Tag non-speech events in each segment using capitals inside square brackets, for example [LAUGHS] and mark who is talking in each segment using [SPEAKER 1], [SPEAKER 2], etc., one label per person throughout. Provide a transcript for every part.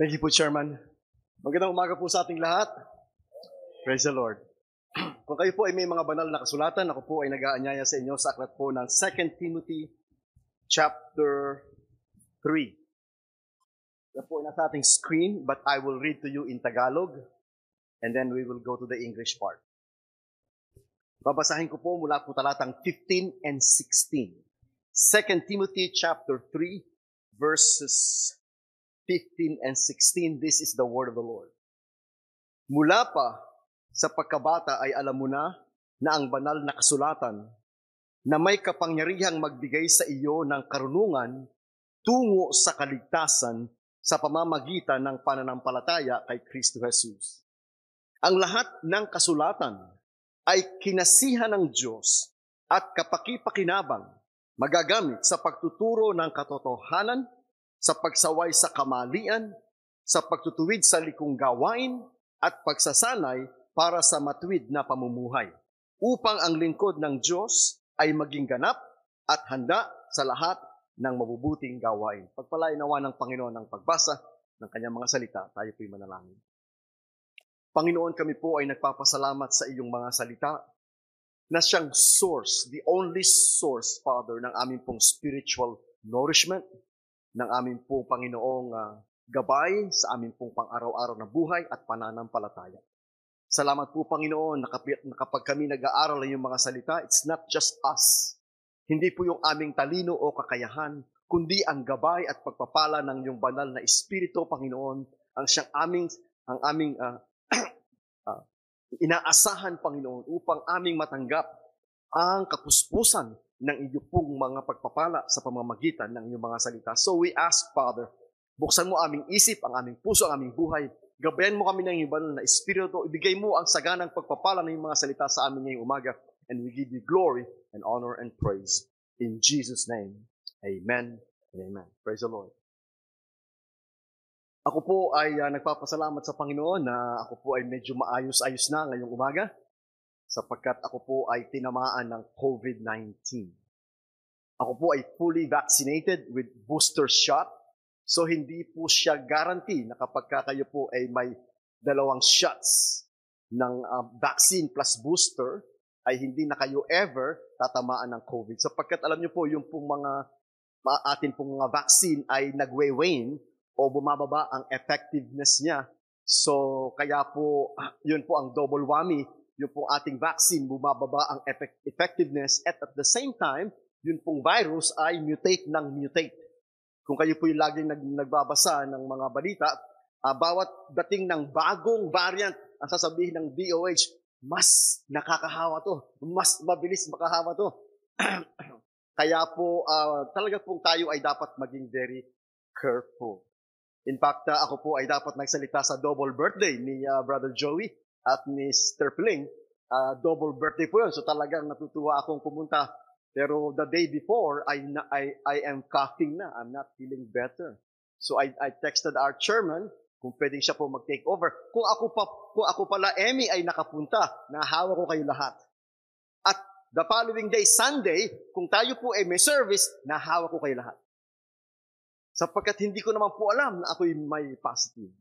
[SPEAKER 1] Thank you po, Chairman. Magandang umaga po sa ating lahat. Praise the Lord. [CLEARS THROAT] Kung kayo po ay may mga banal na kasulatan, ako po ay nag-aanyaya sa inyo sa aklat po ng 2 Timothy chapter 3. Yan po ay nasa ating screen, but I will read to you in Tagalog, and then we will go to the English part. Babasahin ko po mula po talatang 15 and 16. 2 Timothy chapter 3, verses 15 and 16, this is the word of the Lord. Mula pa sa pagkabata ay alam mo na na ang banal na kasulatan na may kapangyarihang magbigay sa iyo ng karunungan tungo sa kaligtasan sa pamamagitan ng pananampalataya kay Kristo Jesus. Ang lahat ng kasulatan ay kinasihan ng Diyos at kapakipakinabang magagamit sa pagtuturo ng katotohanan sa pagsaway sa kamalian, sa pagtutuwid sa likong gawain, at pagsasanay para sa matuwid na pamumuhay, upang ang lingkod ng Diyos ay maging ganap at handa sa lahat ng mabubuting gawain. Pagpalain nawa ng Panginoon ang pagbasa ng kanyang mga salita, tayo po'y manalangin. Panginoon, kami po ay nagpapasalamat sa iyong mga salita na siyang source, the only source, Father, ng aming pong spiritual nourishment, ng aming pong Panginoong uh, gabay sa aming pong pang-araw-araw na buhay at pananampalataya. Salamat po, Panginoon, na kapag kami nag-aaral ng mga salita, it's not just us. Hindi po yung aming talino o kakayahan, kundi ang gabay at pagpapala ng iyong banal na Espiritu, Panginoon, ang siyang aming, ang aming uh, uh, [CLEARS THROAT] inaasahan, Panginoon, upang aming matanggap ang kapuspusan ng iyong pong mga pagpapala sa pamamagitan ng iyong mga salita. So we ask, Father, buksan mo aming isip, ang aming puso, ang aming buhay. Gabayan mo kami ng iyong na Espiritu. Ibigay mo ang saganang pagpapala ng iyong mga salita sa amin ngayong umaga. And we give you glory and honor and praise. In Jesus' name, Amen and Amen. Praise the Lord. Ako po ay uh, nagpapasalamat sa Panginoon na ako po ay medyo maayos-ayos na ngayong umaga sapagkat ako po ay tinamaan ng COVID-19. Ako po ay fully vaccinated with booster shot. So hindi po siya guarantee na kapag kayo po ay may dalawang shots ng uh, vaccine plus booster, ay hindi na kayo ever tatamaan ng COVID. Sapagkat alam niyo po, yung pong mga atin pong mga vaccine ay nagwe-wane o bumababa ang effectiveness niya. So, kaya po, yun po ang double whammy yung pong ating vaccine, bumababa ang effect- effectiveness at at the same time, yun pong virus ay mutate ng mutate. Kung kayo po yung laging nag, nagbabasa ng mga balita, uh, bawat dating ng bagong variant, ang sasabihin ng DOH, mas nakakahawa to, mas mabilis makahawa to. [CLEARS THROAT] Kaya po, uh, talaga pong tayo ay dapat maging very careful. In fact, uh, ako po ay dapat nagsalita sa double birthday ni uh, Brother Joey at Mr. Pling, uh, double birthday po yun. So talagang natutuwa akong pumunta. Pero the day before, I, I, I am coughing na. I'm not feeling better. So I, I texted our chairman kung pwedeng siya po mag-take over. Kung ako, pa, kung ako pala, Emmy, ay nakapunta, nahawa ko kayo lahat. At the following day, Sunday, kung tayo po ay may service, nahawa ko kayo lahat. Sapagkat hindi ko naman po alam na ako'y may positive.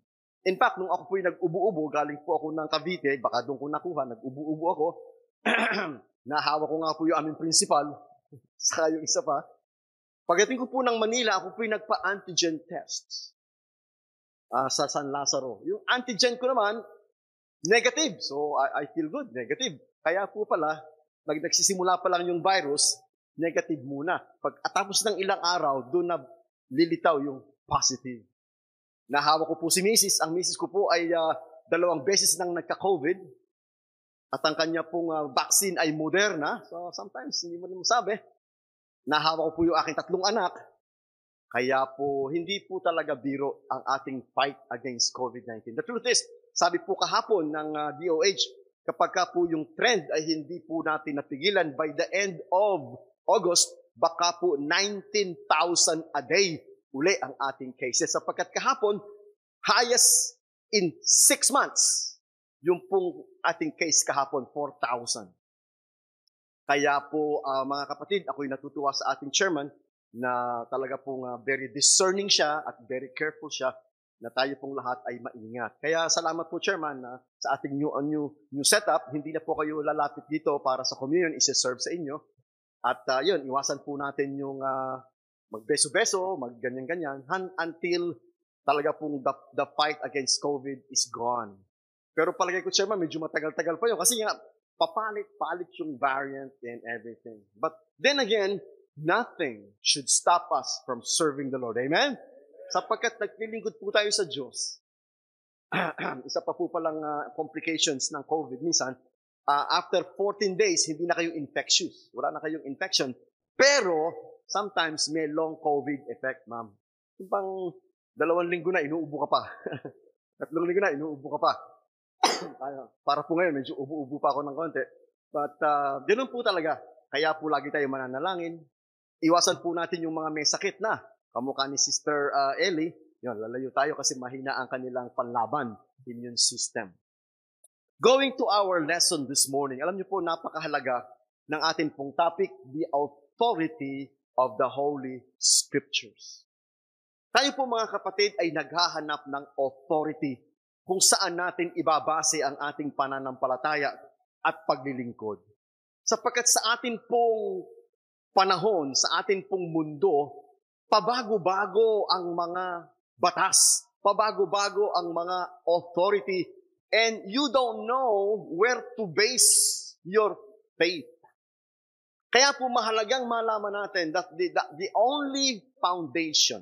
[SPEAKER 1] In fact, nung ako po'y nag-ubo-ubo, galing po ako ng Cavite, baka doon ko nakuha, nag-ubo-ubo ako, [CLEARS THROAT] nahawa ko nga po yung aming principal, [LAUGHS] saka yung isa pa. Pagdating ko po ng Manila, ako po'y nagpa-antigen test uh, sa San Lazaro. Yung antigen ko naman, negative. So, I, I feel good, negative. Kaya po pala, pag nagsisimula pa lang yung virus, negative muna. Pag atapos ng ilang araw, doon na lilitaw yung positive. Nahawa ko po si Mrs. Ang Mrs. ko po ay uh, dalawang beses nang nagka-COVID. At ang kanya pong uh, vaccine ay Moderna. So sometimes hindi mo naman sabi. Nahawa ko po yung aking tatlong anak. Kaya po, hindi po talaga biro ang ating fight against COVID-19. The truth is, sabi po kahapon ng uh, DOH, kapag ka po yung trend ay hindi po natin napigilan by the end of August, baka po 19,000 a day uli ang ating cases. Sapagkat kahapon, highest in six months, yung pong ating case kahapon, 4,000. Kaya po, uh, mga kapatid, ako'y natutuwa sa ating chairman na talaga pong uh, very discerning siya at very careful siya na tayo pong lahat ay maingat. Kaya salamat po, Chairman, na sa ating new, new, new setup, hindi na po kayo lalapit dito para sa communion, isi-serve sa inyo. At uh, yun, iwasan po natin yung uh, magbeso-beso, magganyan-ganyan, until talaga pong the, the fight against COVID is gone. Pero palagay ko, Chairman, medyo matagal-tagal pa yun. Kasi nga, papalit-palit yung variant and everything. But then again, nothing should stop us from serving the Lord. Amen? Sapagkat naglilingkod po tayo sa Diyos. [CLEARS THROAT] Isa pa po palang uh, complications ng COVID. Minsan, uh, after 14 days, hindi na kayo infectious. Wala na kayong infection. Pero, sometimes may long COVID effect, ma'am. Yung pang dalawang linggo na, inuubo ka pa. [LAUGHS] Tatlong linggo na, inuubo ka pa. [COUGHS] Para po ngayon, medyo ubo-ubo pa ako ng konti. But, uh, ganun po talaga. Kaya po lagi tayo mananalangin. Iwasan po natin yung mga may sakit na kamukha ni Sister uh, Ellie, yun, lalayo tayo kasi mahina ang kanilang panlaban, immune system. Going to our lesson this morning, alam niyo po, napakahalaga ng ating pong topic, the authority of the Holy Scriptures. Tayo po mga kapatid ay naghahanap ng authority kung saan natin ibabase ang ating pananampalataya at paglilingkod. Sapagkat sa atin pong panahon, sa atin pong mundo, pabago-bago ang mga batas, pabago-bago ang mga authority, and you don't know where to base your faith. Kaya po mahalagang malaman natin that the, the, the only foundation,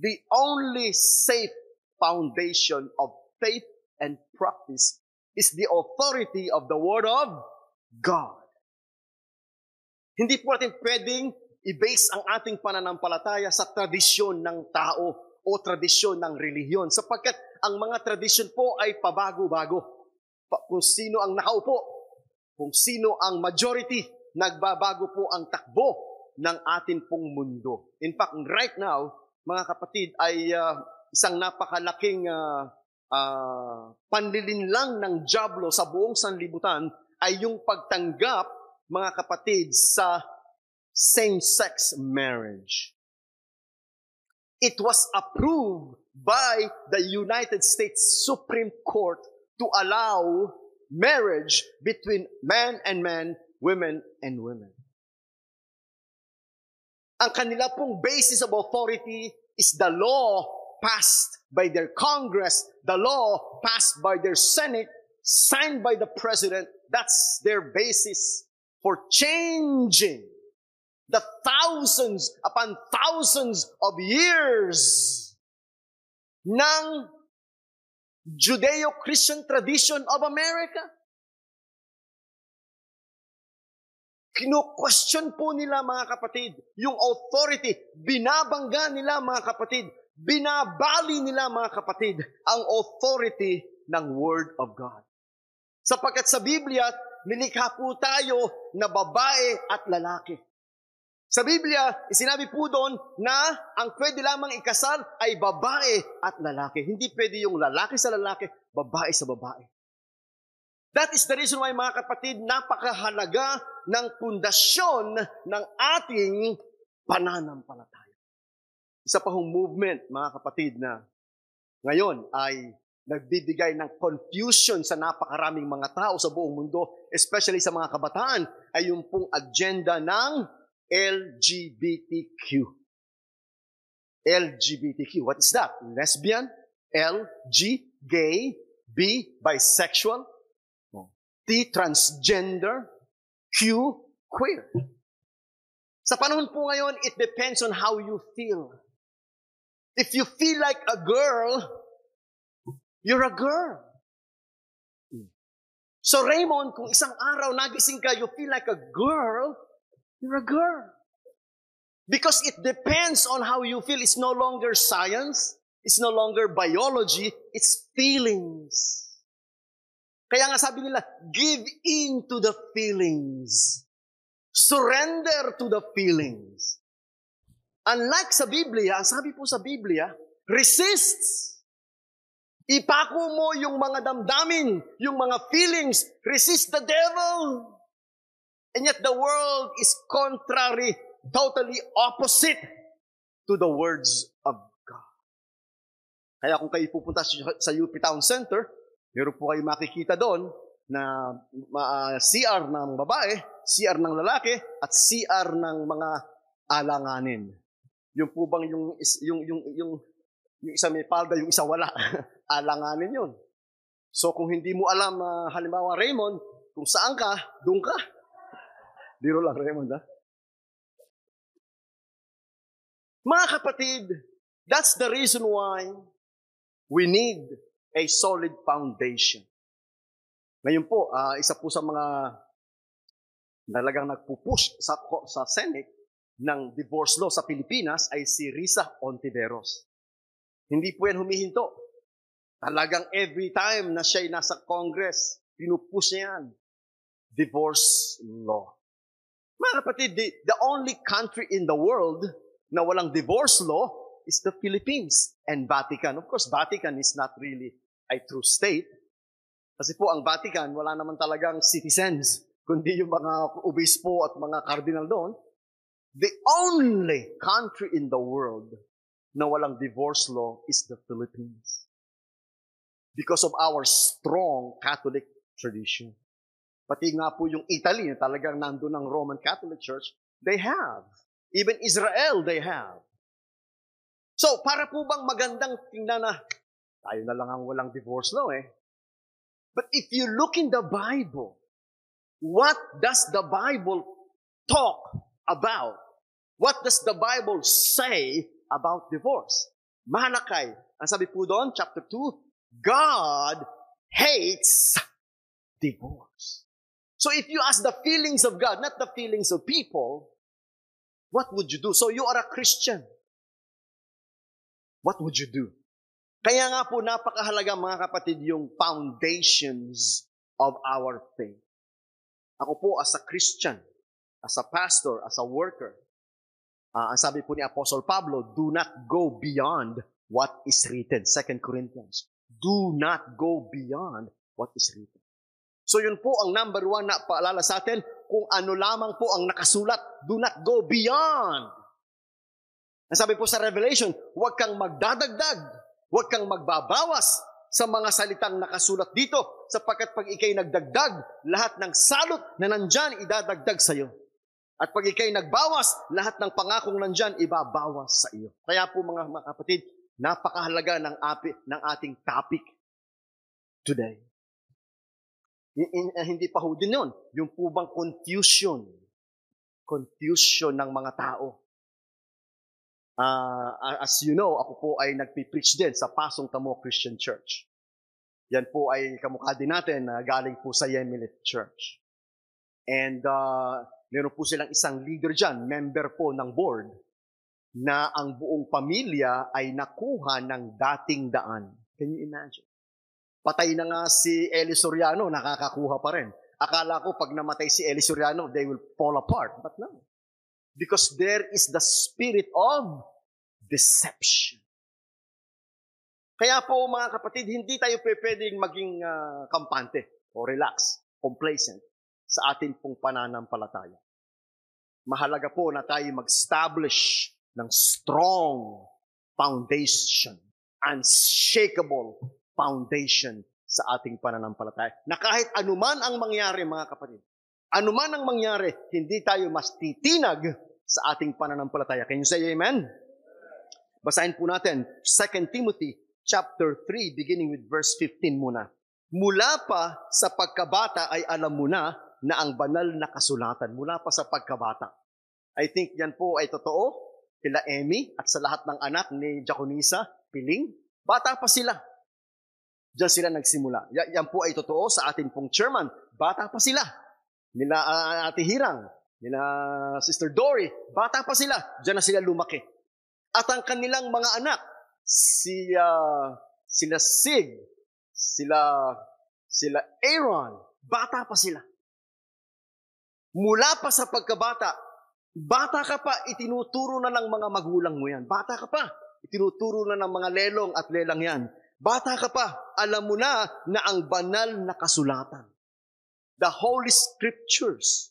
[SPEAKER 1] the only safe foundation of faith and practice is the authority of the Word of God. Hindi po natin pwedeng i-base ang ating pananampalataya sa tradisyon ng tao o tradisyon ng relihiyon sapagkat ang mga tradisyon po ay pabago-bago. Pa- kung sino ang nakaupo, kung sino ang majority, nagbabago po ang takbo ng atin pong mundo. In fact, right now, mga kapatid, ay uh, isang napakalaking uh, uh, panlilinlang ng Diablo sa buong sanlibutan ay yung pagtanggap, mga kapatid, sa same-sex marriage. It was approved by the United States Supreme Court to allow marriage between man and man, women and women. Ang kanila pong basis of authority is the law passed by their Congress, the law passed by their Senate, signed by the President. That's their basis for changing the thousands upon thousands of years ng Judeo-Christian tradition of America. Kino-question po nila mga kapatid, yung authority, binabangga nila mga kapatid, binabali nila mga kapatid, ang authority ng Word of God. Sapagkat sa Biblia, nilikha po tayo na babae at lalaki. Sa Biblia, sinabi po doon na ang pwede lamang ikasal ay babae at lalaki. Hindi pwede yung lalaki sa lalaki, babae sa babae. That is the reason why mga kapatid, napakahalaga ng pundasyon ng ating pananampalataya. Isa pa hong movement, mga kapatid, na ngayon ay nagbibigay ng confusion sa napakaraming mga tao sa buong mundo, especially sa mga kabataan, ay yung pong agenda ng LGBTQ. LGBTQ. What is that? Lesbian, L, G, gay, B, bisexual, T, transgender, Q, queer. Sa panahon po ngayon, it depends on how you feel. If you feel like a girl, you're a girl. So Raymond, kung isang araw nagising ka, you feel like a girl, You're a girl. Because it depends on how you feel. It's no longer science. It's no longer biology. It's feelings. Kaya nga sabi nila, give in to the feelings. Surrender to the feelings. Unlike sa Biblia, sabi po sa Biblia, resists. Ipako mo yung mga damdamin, yung mga feelings. Resist the devil. And yet the world is contrary, totally opposite to the words of God. Kaya kung kayo pupunta sa UP Town Center, meron po kayo makikita doon na uh, CR ng babae, CR ng lalaki, at CR ng mga alanganin. Yung po bang yung, yung, yung, yung, yung isa may palda, yung isa wala. [LAUGHS] alanganin yun. So kung hindi mo alam, uh, halimbawa Raymond, kung saan ka, doon ka. [LAUGHS] Biro lang Raymond, ha? Mga kapatid, that's the reason why we need a solid foundation. Ngayon po, uh, isa po sa mga talagang nagpupush sa, sa Senate ng divorce law sa Pilipinas ay si Risa Ontiveros. Hindi po yan humihinto. Talagang every time na siya'y nasa Congress, pinupush niya yan. Divorce law. Mga kapatid, the, the only country in the world na walang divorce law is the Philippines and Vatican. Of course, Vatican is not really a true state. Kasi po, ang Vatican, wala naman talagang citizens, [LAUGHS] kundi yung mga obispo at mga cardinal doon. The only country in the world na walang divorce law is the Philippines. Because of our strong Catholic tradition. Pati nga po yung Italy, talagang nandun ang Roman Catholic Church, they have Even Israel, they have. So, para po bang magandang tingnan na, tayo na lang ang walang divorce law eh. But if you look in the Bible, what does the Bible talk about? What does the Bible say about divorce? Malakay, ang sabi po doon, chapter 2, God hates divorce. So if you ask the feelings of God, not the feelings of people, what would you do? So you are a Christian. What would you do? Kaya nga po napakahalaga mga kapatid yung foundations of our faith. Ako po as a Christian, as a pastor, as a worker, uh, ang sabi po ni Apostle Pablo, do not go beyond what is written. 2 Corinthians. Do not go beyond what is written. So yun po ang number one na paalala sa atin, kung ano lamang po ang nakasulat. Do not go beyond. Ang sabi po sa Revelation, huwag kang magdadagdag, huwag kang magbabawas sa mga salitang nakasulat dito, sapagkat pag ikay nagdagdag, lahat ng salot na nandyan, idadagdag sa iyo. At pag ikay nagbawas, lahat ng pangakong nandyan, ibabawas sa iyo. Kaya po mga, mga kapatid, napakahalaga ng, api, ng ating topic today. Hindi pa ho din yun. Yung po bang confusion. Confusion ng mga tao. Uh, as you know, ako po ay nagpipreach din sa Pasong Tamo Christian Church. Yan po ay kamukha din natin na uh, galing po sa Yemilit Church. And uh, meron po silang isang leader dyan, member po ng board, na ang buong pamilya ay nakuha ng dating daan. Can you imagine? Patay na nga si Eli Soriano, nakakakuha pa rin. Akala ko pag namatay si Eli Soriano, they will fall apart. But no. Because there is the spirit of deception. Kaya po mga kapatid, hindi tayo pwedeng maging uh, kampante o relax, complacent sa atin pong pananampalataya. Mahalaga po na tayo mag-establish ng strong foundation, unshakable foundation sa ating pananampalataya. Na kahit anuman ang mangyari, mga kapatid, anuman ang mangyari, hindi tayo mas titinag sa ating pananampalataya. Can you say amen? Basahin po natin 2 Timothy chapter 3 beginning with verse 15 muna. Mula pa sa pagkabata ay alam mo na na ang banal na kasulatan. Mula pa sa pagkabata. I think yan po ay totoo kila Emmy at sa lahat ng anak ni Jaconisa, Piling. Bata pa sila. Diyan sila nagsimula. Yan po ay totoo sa ating pong chairman. Bata pa sila. Nila uh, Ate Hirang, nila Sister Dory, bata pa sila. Diyan na sila lumaki. At ang kanilang mga anak, si, uh, sila Sig, sila, sila Aaron, bata pa sila. Mula pa sa pagkabata, bata ka pa, itinuturo na ng mga magulang mo yan. Bata ka pa, itinuturo na ng mga lelong at lelang yan. Bata ka pa, alam mo na na ang banal na kasulatan, the Holy Scriptures,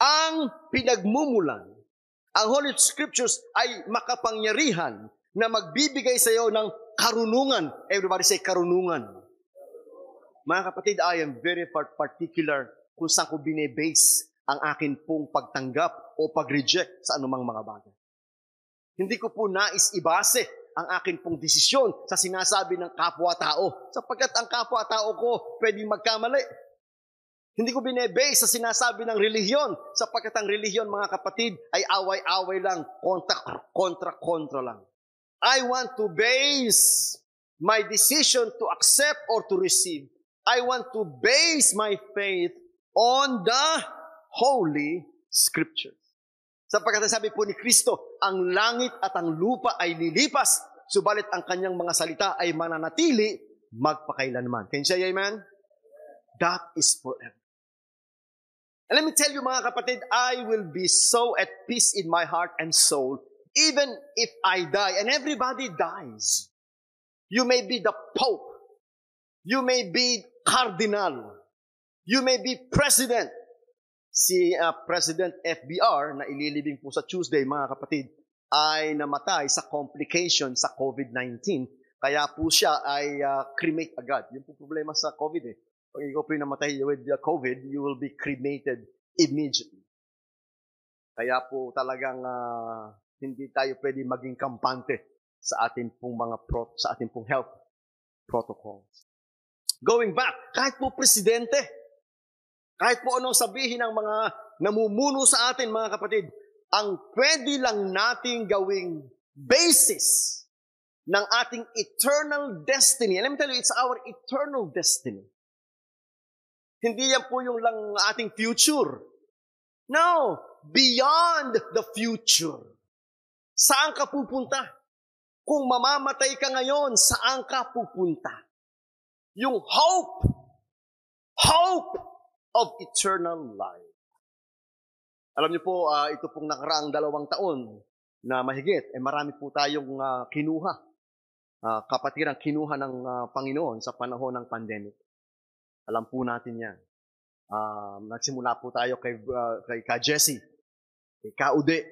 [SPEAKER 1] ang pinagmumulan, ang Holy Scriptures ay makapangyarihan na magbibigay sa iyo ng karunungan. Everybody say karunungan. Mga kapatid, I am very par- particular kung saan ko binebase ang akin pong pagtanggap o pag-reject sa anumang mga bagay. Hindi ko po nais ibase ang akin pong desisyon sa sinasabi ng kapwa-tao sapagkat ang kapwa-tao ko pwedeng magkamali. Hindi ko binebase sa sinasabi ng relihiyon sapagkat ang relihiyon, mga kapatid, ay away-away lang, kontra-kontra lang. I want to base my decision to accept or to receive. I want to base my faith on the Holy Scriptures. Sapagkat sabi po ni Kristo, ang langit at ang lupa ay lilipas, subalit ang kanyang mga salita ay mananatili magpakailanman. Can you say amen? That is forever. And let me tell you mga kapatid, I will be so at peace in my heart and soul, even if I die, and everybody dies. You may be the Pope. You may be Cardinal. You may be President si uh, President FBR na ililibing po sa Tuesday, mga kapatid, ay namatay sa complication sa COVID-19. Kaya po siya ay uh, cremate agad. Yun po problema sa COVID eh. Pag ikaw po namatay with uh, COVID, you will be cremated immediately. Kaya po talagang uh, hindi tayo pwede maging kampante sa ating pong mga pro- sa ating pong health protocols. Going back, kahit po presidente, kahit po anong sabihin ng mga namumuno sa atin, mga kapatid, ang pwede lang nating gawing basis ng ating eternal destiny. And let me tell you, it's our eternal destiny. Hindi yan po yung lang ating future. No, beyond the future. Saan ka pupunta? Kung mamamatay ka ngayon, saan ka pupunta? Yung hope, hope of eternal life. Alam niyo po, uh, ito pong nakaraang dalawang taon na mahigit, eh marami po tayong uh, kinuha, uh, kapatirang kinuha ng uh, Panginoon sa panahon ng pandemic. Alam po natin yan. Uh, nagsimula po tayo kay, uh, kay Ka Jesse, kay Ka Ude,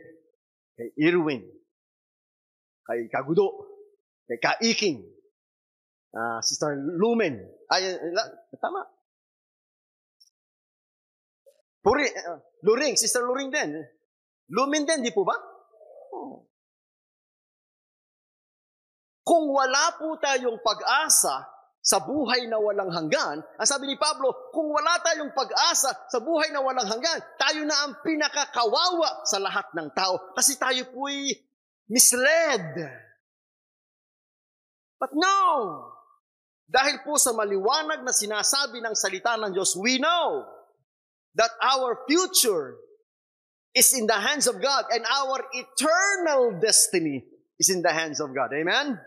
[SPEAKER 1] kay Irwin, kay Ka Gudo, kay Ka Iking, uh, Sister Lumen. Ay, tama, Puri, uh, Luring, Sister Luring din. Lumin din, di po ba? Oh. Kung wala po tayong pag-asa sa buhay na walang hanggan, ang sabi ni Pablo, kung wala tayong pag-asa sa buhay na walang hanggan, tayo na ang pinakakawawa sa lahat ng tao kasi tayo po'y misled. But no! Dahil po sa maliwanag na sinasabi ng salita ng Diyos, we know that our future is in the hands of God and our eternal destiny is in the hands of God. Amen?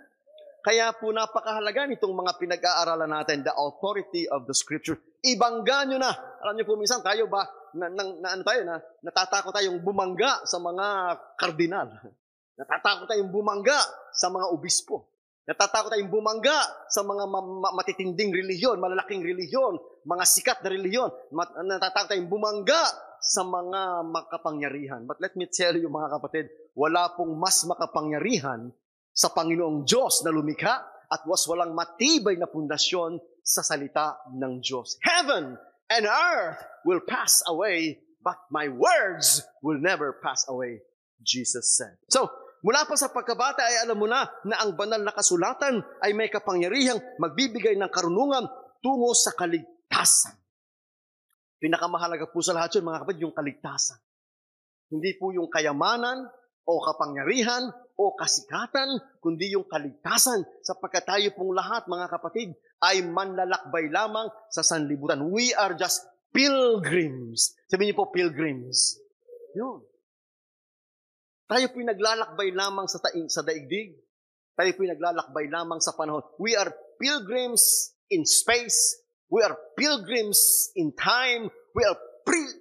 [SPEAKER 1] Kaya po napakahalaga nitong mga pinag-aaralan natin, the authority of the Scripture. Ibangga nyo na. Alam niyo po, minsan tayo ba, na, na, na, ano tayo, na, natatakot tayong bumangga sa mga kardinal. [LAUGHS] Natatakot tayong bumangga sa mga obispo. Natatakot tayong bumangga sa mga ma- ma- matitinding reliyon, malalaking reliyon, mga sikat na reliyon. Mat- natatakot tayong bumangga sa mga makapangyarihan. But let me tell you mga kapatid, wala pong mas makapangyarihan sa Panginoong Diyos na lumikha at was walang matibay na pundasyon sa salita ng Diyos. Heaven and earth will pass away, but my words will never pass away, Jesus said. So, Mula pa sa pagkabata ay alam mo na na ang banal na kasulatan ay may kapangyarihang magbibigay ng karunungan tungo sa kaligtasan. Pinakamahalaga po sa lahat yun, mga kapatid, yung kaligtasan. Hindi po yung kayamanan o kapangyarihan o kasikatan, kundi yung kaligtasan sapagkat tayo pong lahat, mga kapatid, ay manlalakbay lamang sa sanlibutan. We are just pilgrims. Sabihin niyo po, pilgrims. Yun. Tayo po'y naglalakbay lamang sa, taing, sa daigdig. Tayo po'y naglalakbay lamang sa panahon. We are pilgrims in space. We are pilgrims in time. We are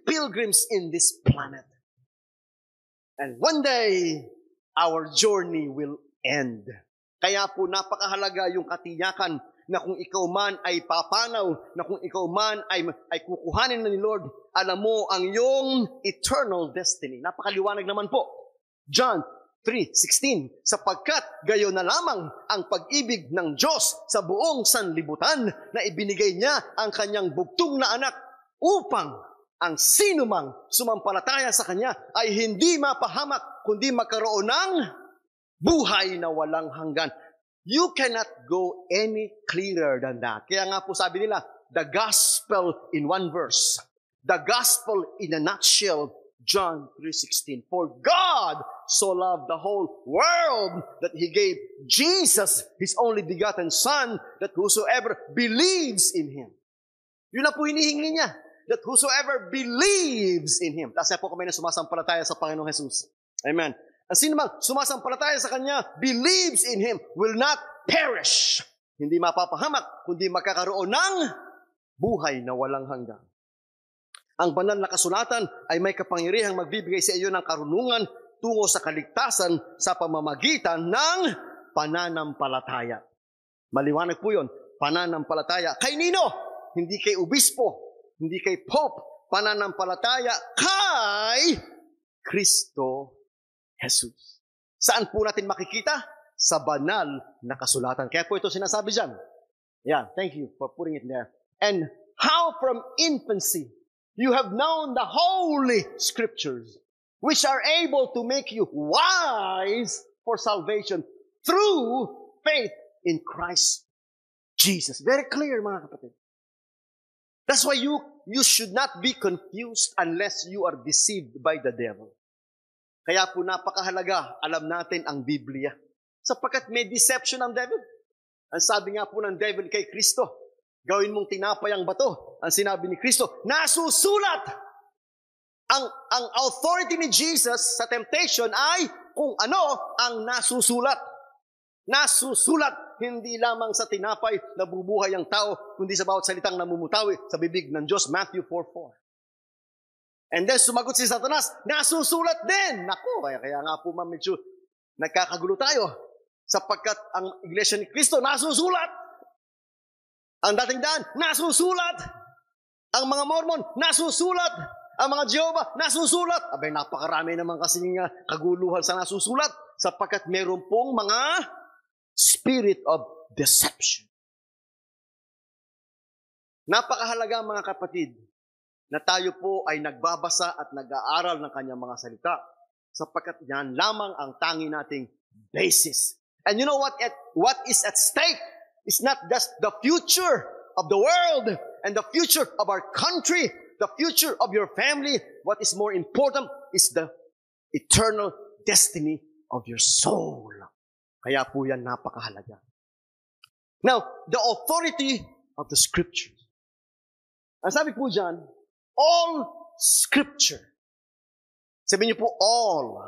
[SPEAKER 1] pilgrims in this planet. And one day, our journey will end. Kaya po napakahalaga yung katiyakan na kung ikaw man ay papanaw, na kung ikaw man ay, ay kukuhanin na ni Lord, alam mo ang iyong eternal destiny. Napakaliwanag naman po John 3.16 Sapagkat gayo na lamang ang pag-ibig ng Diyos sa buong sanlibutan na ibinigay niya ang kanyang bugtong na anak upang ang sinumang sumampalataya sa kanya ay hindi mapahamak kundi magkaroon ng buhay na walang hanggan. You cannot go any clearer than that. Kaya nga po sabi nila, the gospel in one verse. The gospel in a nutshell John 3:16 For God so loved the whole world that he gave Jesus his only begotten son that whosoever believes in him. Yun na po hinihingi niya. That whosoever believes in him. Tapos po kami na sumasampalataya sa Panginoong Jesus. Amen. Ang sino mang sumasampalataya sa Kanya, believes in Him, will not perish. Hindi mapapahamak, kundi magkakaroon ng buhay na walang hanggan. Ang banal na kasulatan ay may kapangyarihang magbibigay sa iyo ng karunungan tungo sa kaligtasan sa pamamagitan ng pananampalataya. Maliwanag po yun, pananampalataya. Kay nino? Hindi kay obispo, hindi kay pope, pananampalataya kay Kristo Jesus. Saan po natin makikita? Sa banal na kasulatan. Kaya po ito sinasabi dyan. Yeah, thank you for putting it there. And how from infancy You have known the holy scriptures, which are able to make you wise for salvation through faith in Christ Jesus. Very clear, mga kapatid. That's why you, you should not be confused unless you are deceived by the devil. Kaya po napakahalaga, alam natin ang Biblia. Sapagkat may deception ang devil. Ang sabi nga po ng devil kay Kristo, Gawin mong tinapay ang bato. Ang sinabi ni Kristo, nasusulat! Ang, ang authority ni Jesus sa temptation ay kung ano ang nasusulat. Nasusulat, hindi lamang sa tinapay na bubuhay ang tao, kundi sa bawat salitang namumutawi sa bibig ng Diyos, Matthew 4.4. And then sumagot si Satanas, nasusulat din! Naku, kaya, kaya nga po ma'am, medyo nagkakagulo tayo sapagkat ang iglesia ni Kristo nasusulat. Ang dating daan, nasusulat. Ang mga Mormon, nasusulat. Ang mga Jehovah, nasusulat. Abay, napakarami naman kasi nga kaguluhan sa nasusulat sapagkat meron pong mga spirit of deception. Napakahalaga mga kapatid na tayo po ay nagbabasa at nag-aaral ng kanyang mga salita sapagkat yan lamang ang tangi nating basis. And you know what at, what is at stake It's not just the future of the world and the future of our country, the future of your family. What is more important is the eternal destiny of your soul. Kaya po yan napakahalaga. Now, the authority of the scriptures. Ang sabi po dyan, all scripture. Sabi niyo po all.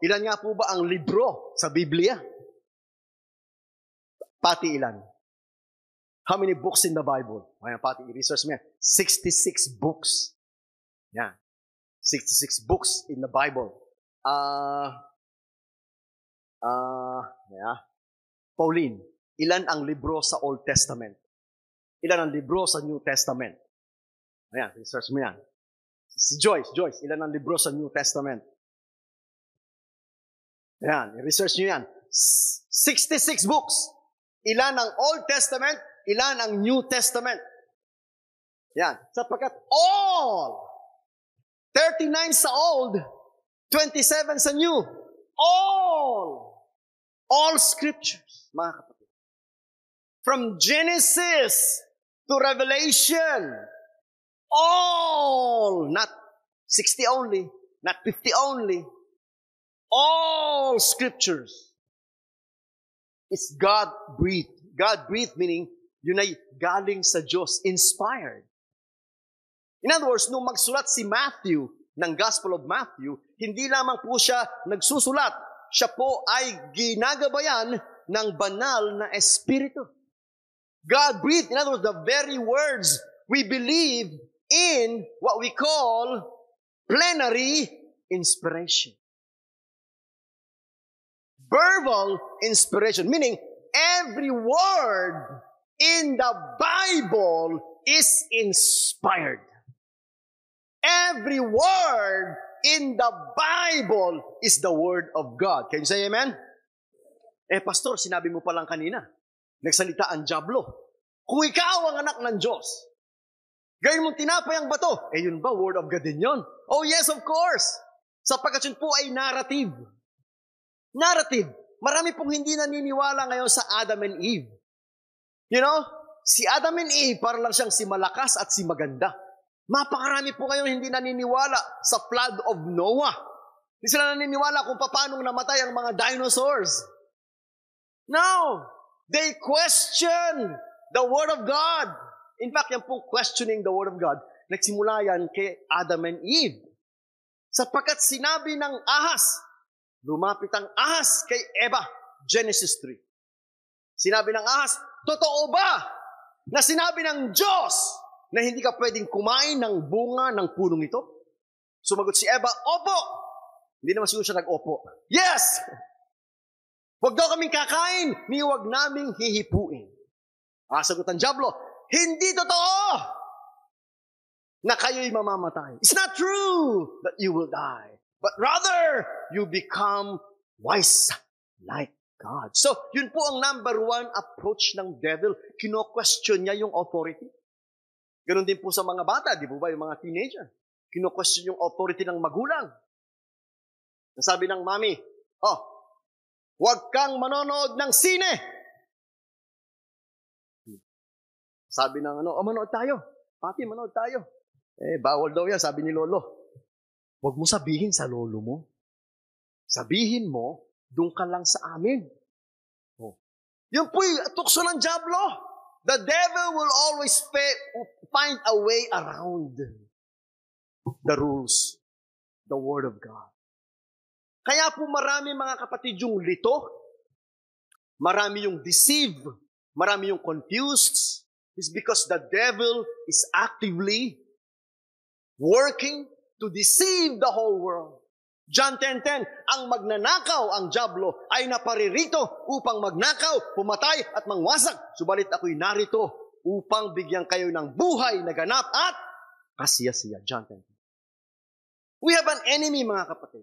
[SPEAKER 1] Ilan nga po ba ang libro sa Biblia? Pati ilan? How many books in the Bible? Ayan, pati i-research mo yan. 66 books. Yan. 66 books in the Bible. Ah, uh, uh, yeah. Pauline, ilan ang libro sa Old Testament? Ilan ang libro sa New Testament? Ayan, research mo yan. Si Joyce, Joyce, ilan ang libro sa New Testament? Ayan, research nyo yan. 66 books. Ilan ang Old Testament, ilan ang New Testament. Yan. Sapagkat all, 39 sa Old, 27 sa New. All, all scriptures, mga kapatid. From Genesis to Revelation, all, not 60 only, not 50 only, all scriptures is God-breathed. God-breathed meaning, yun ay galing sa Diyos, inspired. In other words, nung magsulat si Matthew ng Gospel of Matthew, hindi lamang po siya nagsusulat, siya po ay ginagabayan ng banal na Espiritu. God breathed, in other words, the very words we believe in what we call plenary inspiration verbal inspiration, meaning every word in the Bible is inspired. Every word in the Bible is the Word of God. Can you say amen? Eh, pastor, sinabi mo pa lang kanina, nagsalita ang Diablo. Kung ikaw ang anak ng Diyos, gawin mong tinapay ang bato, eh yun ba, Word of God din yun? Oh yes, of course. Sapagkat yun po ay narrative. Narrative. Marami pong hindi naniniwala ngayon sa Adam and Eve. You know, si Adam and Eve, para lang siyang si malakas at si maganda. Mapakarami po ngayon hindi naniniwala sa flood of Noah. Hindi sila naniniwala kung paano namatay ang mga dinosaurs. No! They question the Word of God. In fact, yan pong questioning the Word of God, nagsimula yan kay Adam and Eve. Sapagkat sinabi ng ahas, lumapit ang ahas kay Eva, Genesis 3. Sinabi ng ahas, totoo ba na sinabi ng Diyos na hindi ka pwedeng kumain ng bunga ng punong ito? Sumagot si Eva, Opo! Hindi naman siguro siya nag-opo. Yes! Huwag daw kaming kakain, ni huwag naming hihipuin. Ah, sagot ang Diablo, hindi totoo na kayo'y mamamatay. It's not true that you will die, but rather you become wise like God. So, yun po ang number one approach ng devil. Kino-question niya yung authority. Ganon din po sa mga bata, di po ba, yung mga teenager. Kino-question yung authority ng magulang. Nasabi ng mami, oh, huwag kang manonood ng sine. Sabi ng ano, oh, manood tayo. Pati, manood tayo. Eh, bawal daw yan, sabi ni Lolo. Huwag mo sabihin sa lolo mo. Sabihin mo, doon ka lang sa amin. Oh. Yun po yung tukso ng Diablo. The devil will always find a way around the rules, the Word of God. Kaya po marami mga kapatid yung lito, marami yung deceive, marami yung confused, is because the devil is actively working to deceive the whole world. John 10.10, ang magnanakaw, ang Diablo, ay naparirito upang magnakaw, pumatay at mangwasak. Subalit ako'y narito upang bigyan kayo ng buhay na ganap at kasiya-siya. John 10.10. We have an enemy, mga kapatid.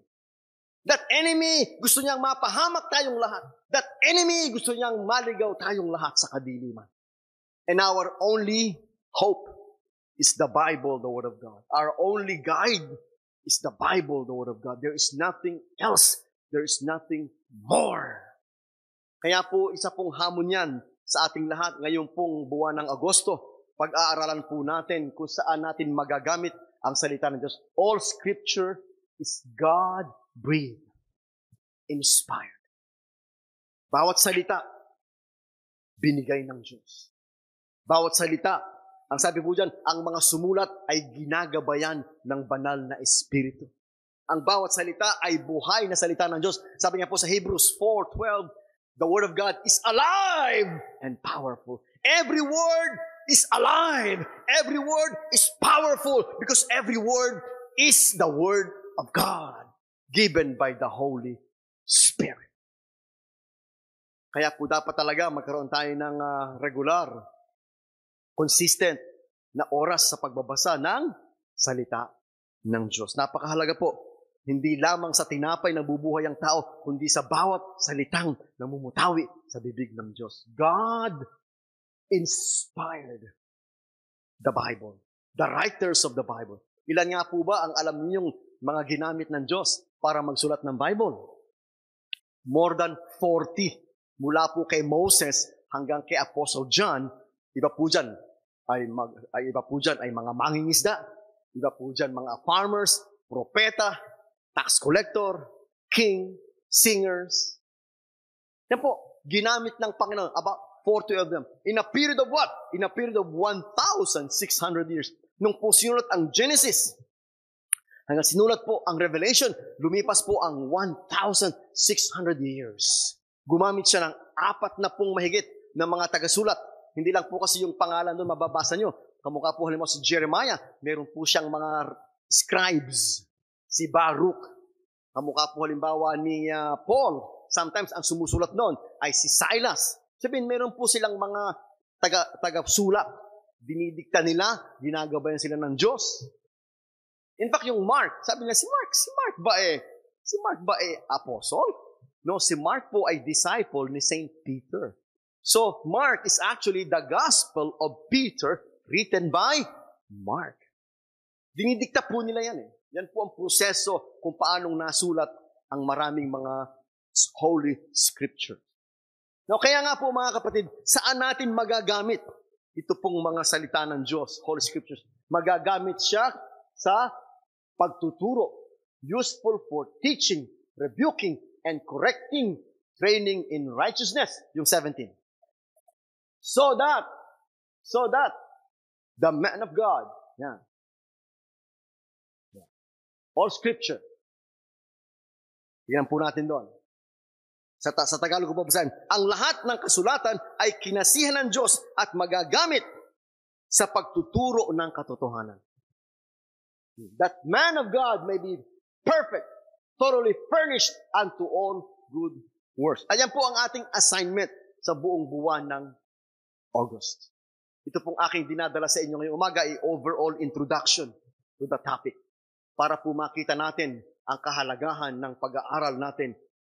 [SPEAKER 1] That enemy, gusto niyang mapahamak tayong lahat. That enemy, gusto niyang maligaw tayong lahat sa kadiliman. And our only hope is the Bible, the Word of God. Our only guide is the Bible, the Word of God. There is nothing else. There is nothing more. Kaya po, isa pong hamon yan sa ating lahat ngayong pong buwan ng Agosto. Pag-aaralan po natin kung saan natin magagamit ang salita ng Diyos. All Scripture is God-breathed, inspired. Bawat salita, binigay ng Diyos. Bawat salita, ang sabi po dyan, ang mga sumulat ay ginagabayan ng banal na Espiritu. Ang bawat salita ay buhay na salita ng Diyos. Sabi niya po sa Hebrews 4.12, the Word of God is alive and powerful. Every word is alive. Every word is powerful because every word is the Word of God given by the Holy Spirit. Kaya po dapat talaga magkaroon tayo ng uh, regular consistent na oras sa pagbabasa ng salita ng Diyos. Napakahalaga po, hindi lamang sa tinapay na bubuhay ang tao, kundi sa bawat salitang namumutawi sa bibig ng Diyos. God inspired the Bible. The writers of the Bible. Ilan nga po ba ang alam ninyong mga ginamit ng Diyos para magsulat ng Bible? More than 40. Mula po kay Moses hanggang kay Apostle John, Iba po dyan, ay, mag, ay iba po dyan ay mga mangingisda, iba po dyan mga farmers, propeta, tax collector, king, singers. Yan po, ginamit ng Panginoon, about 40 of them. In a period of what? In a period of 1,600 years. Nung po sinulat ang Genesis, hanggang sinulat po ang Revelation, lumipas po ang 1,600 years. Gumamit siya ng apat na pong mahigit ng mga tagasulat hindi lang po kasi yung pangalan doon mababasa nyo. Kamukha po halimbawa si Jeremiah, meron po siyang mga scribes. Si Baruch. Kamukha po halimbawa ni uh, Paul. Sometimes ang sumusulat noon ay si Silas. Sabihin, meron po silang mga taga, taga-sulat. Dinidikta nila, ginagabayan sila ng Diyos. In fact, yung Mark, sabi niya, si Mark, si Mark ba eh, si Mark ba eh apostle? No, si Mark po ay disciple ni Saint Peter. So, Mark is actually the gospel of Peter written by Mark. Dinidikta po nila yan eh. Yan po ang proseso kung paanong nasulat ang maraming mga holy scripture. Now, kaya nga po mga kapatid, saan natin magagamit ito pong mga salita ng Diyos, Holy Scriptures? Magagamit siya sa pagtuturo. Useful for teaching, rebuking, and correcting, training in righteousness. Yung 17. So that, so that, the man of God, yan. All scripture. Yan po natin doon. Sa, sa Tagalog ko babasahin, ang lahat ng kasulatan ay kinasihan ng Diyos at magagamit sa pagtuturo ng katotohanan. That man of God may be perfect, thoroughly furnished unto all good works. Ayan po ang ating assignment sa buong buwan ng August. Ito pong aking dinadala sa inyo ngayong umaga ay overall introduction to the topic para po makita natin ang kahalagahan ng pag-aaral natin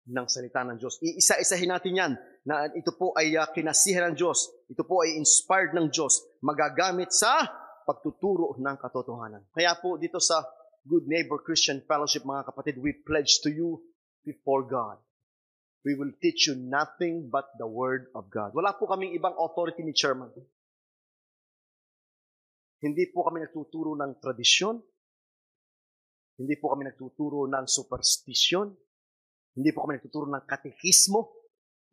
[SPEAKER 1] ng salita ng Diyos. Iisa-isahin natin yan na ito po ay uh, kinasihan ng Diyos. Ito po ay inspired ng Diyos. Magagamit sa pagtuturo ng katotohanan. Kaya po dito sa Good Neighbor Christian Fellowship, mga kapatid, we pledge to you before God. We will teach you nothing but the Word of God. Wala po kaming ibang authority ni Chairman. Hindi po kami nagtuturo ng tradisyon. Hindi po kami nagtuturo ng superstition. Hindi po kami nagtuturo ng katekismo.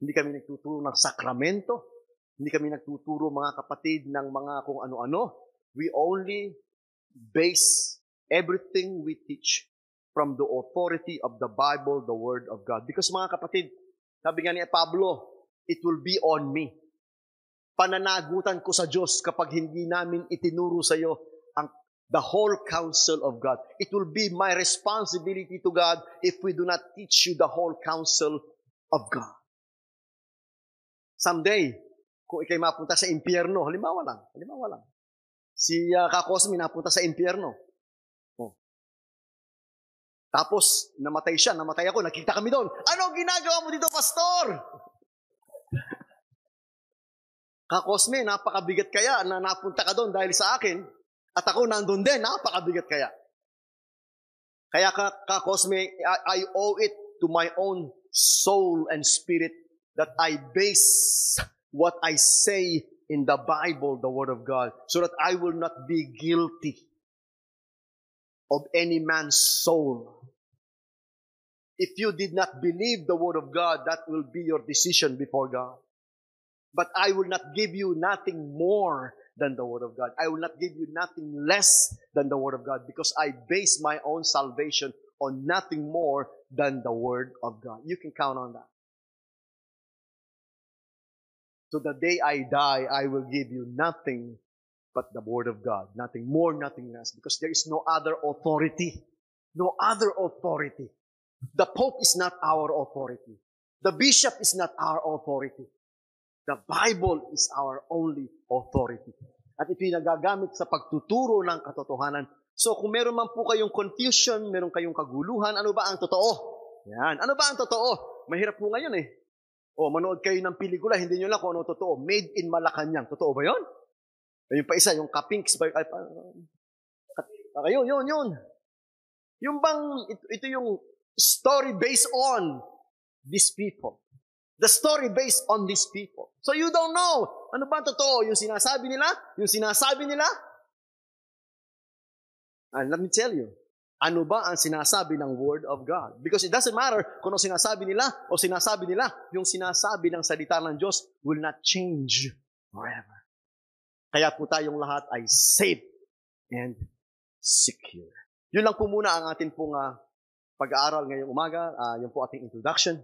[SPEAKER 1] Hindi kami nagtuturo ng sakramento. Hindi kami nagtuturo mga kapatid ng mga kung ano-ano. We only base everything we teach from the authority of the Bible, the Word of God. Because mga kapatid, sabi nga ni Pablo, it will be on me. Pananagutan ko sa Diyos kapag hindi namin itinuro sa iyo ang the whole counsel of God. It will be my responsibility to God if we do not teach you the whole counsel of God. Someday, kung ikay mapunta sa impyerno, halimbawa lang, halimbawa lang, si uh, Kakosmi napunta sa impyerno. Tapos, namatay siya, namatay ako, nakita kami doon. Ano ginagawa mo dito, pastor? Kakosme, napakabigat kaya na napunta ka doon dahil sa akin. At ako nandun din, napakabigat kaya. Kaya ka, kakosme, I, I owe it to my own soul and spirit that I base what I say in the Bible, the Word of God, so that I will not be guilty of any man's soul. If you did not believe the Word of God, that will be your decision before God. But I will not give you nothing more than the Word of God. I will not give you nothing less than the Word of God because I base my own salvation on nothing more than the Word of God. You can count on that. So the day I die, I will give you nothing but the Word of God. Nothing more, nothing less. Because there is no other authority. No other authority. The Pope is not our authority. The Bishop is not our authority. The Bible is our only authority. At ito'y nagagamit sa pagtuturo ng katotohanan. So kung meron man po kayong confusion, meron kayong kaguluhan, ano ba ang totoo? Yan. Ano ba ang totoo? Mahirap po ngayon eh. O, manood kayo ng pelikula, hindi nyo lang kung ano totoo. Made in Malacanang. Totoo ba yun? Yung pa isa, yung Kapinks. Ay, ay, yun, yun, yun. Yung bang, ito, ito yung story based on these people. The story based on these people. So you don't know. Ano ba totoo? Yung sinasabi nila? Yung sinasabi nila? And let me tell you. Ano ba ang sinasabi ng Word of God? Because it doesn't matter kung ano sinasabi nila o sinasabi nila. Yung sinasabi ng salita ng Diyos will not change forever. Kaya po tayong lahat ay safe and secure. Yun lang po muna ang ating pong uh, pag-aaral ngayong umaga. Uh, yun po ating introduction.